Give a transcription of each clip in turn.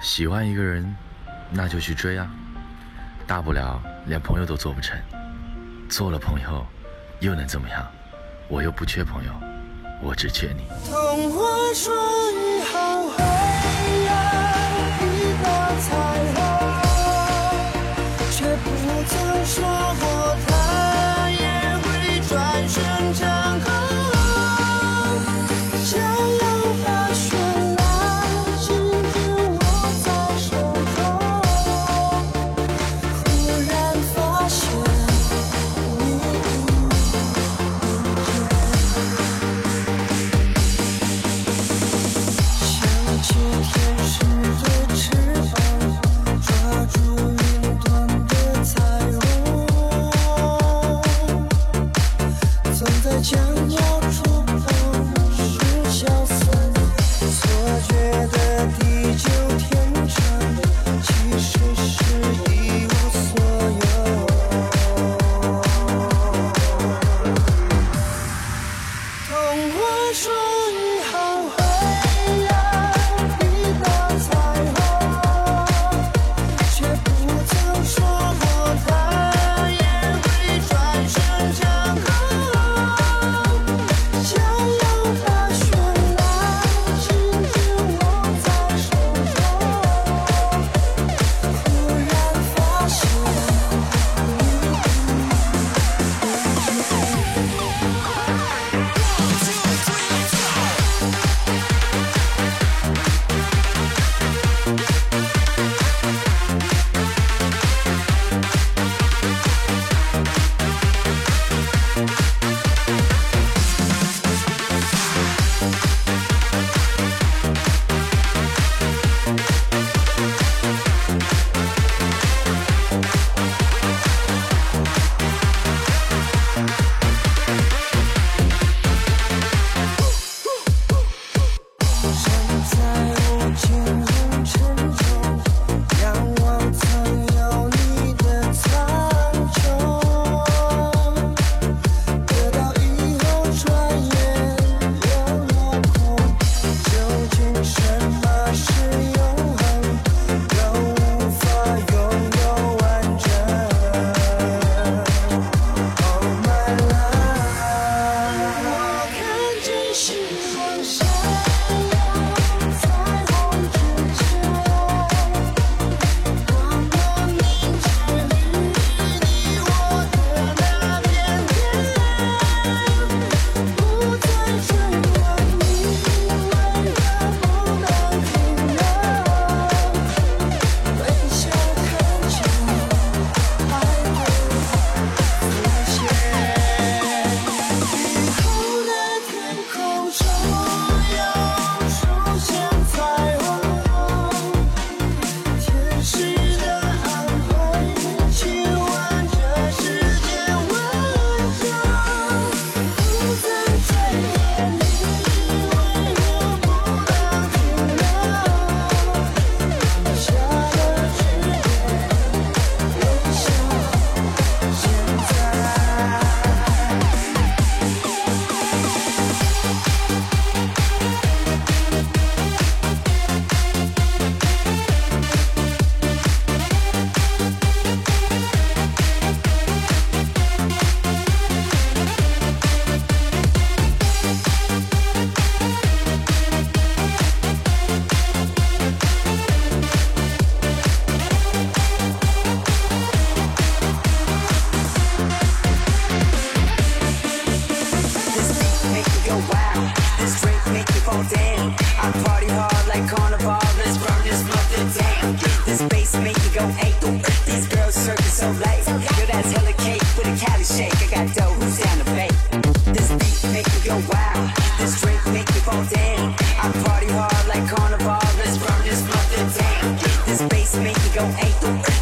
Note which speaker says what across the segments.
Speaker 1: 喜欢一个人那就去追啊。大不了连朋友都做不成做了朋友又能怎么样？我又不缺朋友我只缺你。
Speaker 2: 童话说后会有一道彩虹却不曾说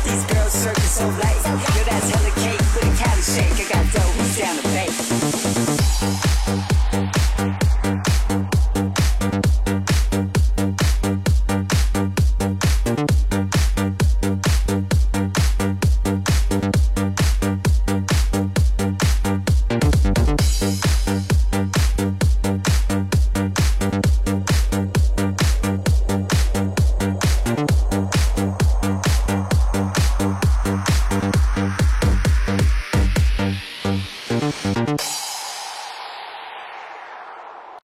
Speaker 3: These girls circus so light.